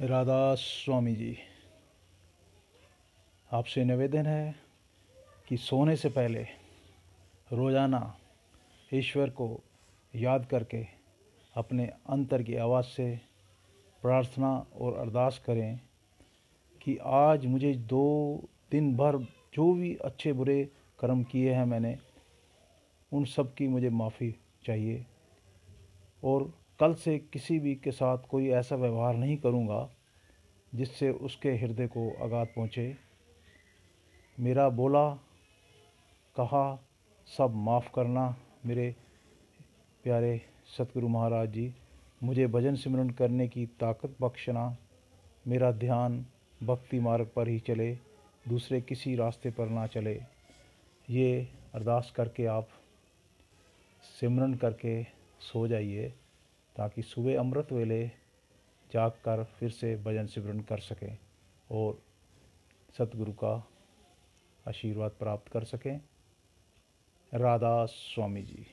राधा स्वामी जी आपसे निवेदन है कि सोने से पहले रोज़ाना ईश्वर को याद करके अपने अंतर की आवाज़ से प्रार्थना और अरदास करें कि आज मुझे दो दिन भर जो भी अच्छे बुरे कर्म किए हैं मैंने, उन सब की मुझे माफ़ी चाहिए और कल से किसी भी के साथ कोई ऐसा व्यवहार नहीं करूँगा जिससे उसके हृदय को आघात पहुँचे। मेरा बोला, कहा, सब माफ़ करना मेरे प्यारे सतगुरु महाराज जी, मुझे भजन सिमरन करने की ताकत बख्शना, मेरा ध्यान भक्ति मार्ग पर ही चले, दूसरे किसी रास्ते पर ना चले। ये अरदास करके आप सिमरन करके सो जाइए। ताकि सुबह अमृत वेले जाग कर फिर से भजन सिमरन कर सकें और सतगुरु का आशीर्वाद प्राप्त कर सकें। राधा स्वामी जी।